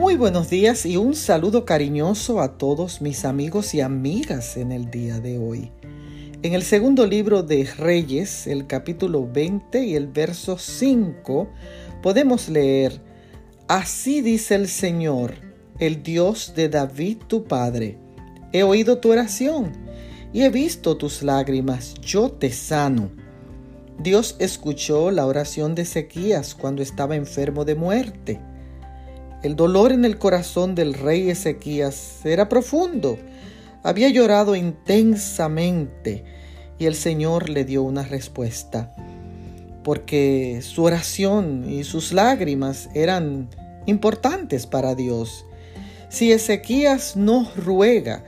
Muy buenos días y un saludo cariñoso a todos mis amigos y amigas en el día de hoy. En el segundo libro de Reyes, el capítulo 20 y el verso 5, podemos leer, Así dice el Señor, el Dios de David tu Padre, he oído tu oración y he visto tus lágrimas, yo te sano. Dios escuchó la oración de Ezequías cuando estaba enfermo de muerte el dolor en el corazón del rey Ezequías era profundo. Había llorado intensamente y el Señor le dio una respuesta, porque su oración y sus lágrimas eran importantes para Dios. Si Ezequías no ruega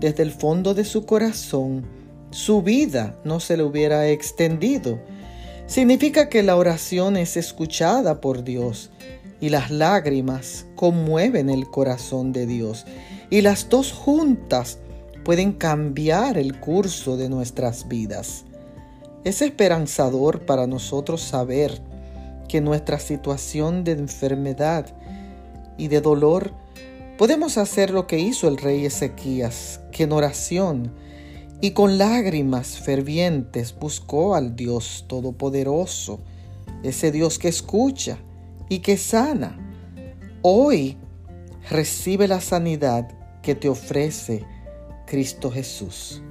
desde el fondo de su corazón, su vida no se le hubiera extendido. Significa que la oración es escuchada por Dios y las lágrimas conmueven el corazón de Dios. Y las dos juntas pueden cambiar el curso de nuestras vidas. Es esperanzador para nosotros saber que nuestra situación de enfermedad y de dolor podemos hacer lo que hizo el rey Ezequías, que en oración y con lágrimas fervientes buscó al Dios Todopoderoso, ese Dios que escucha, y que sana. Hoy recibe la sanidad que te ofrece Cristo Jesús.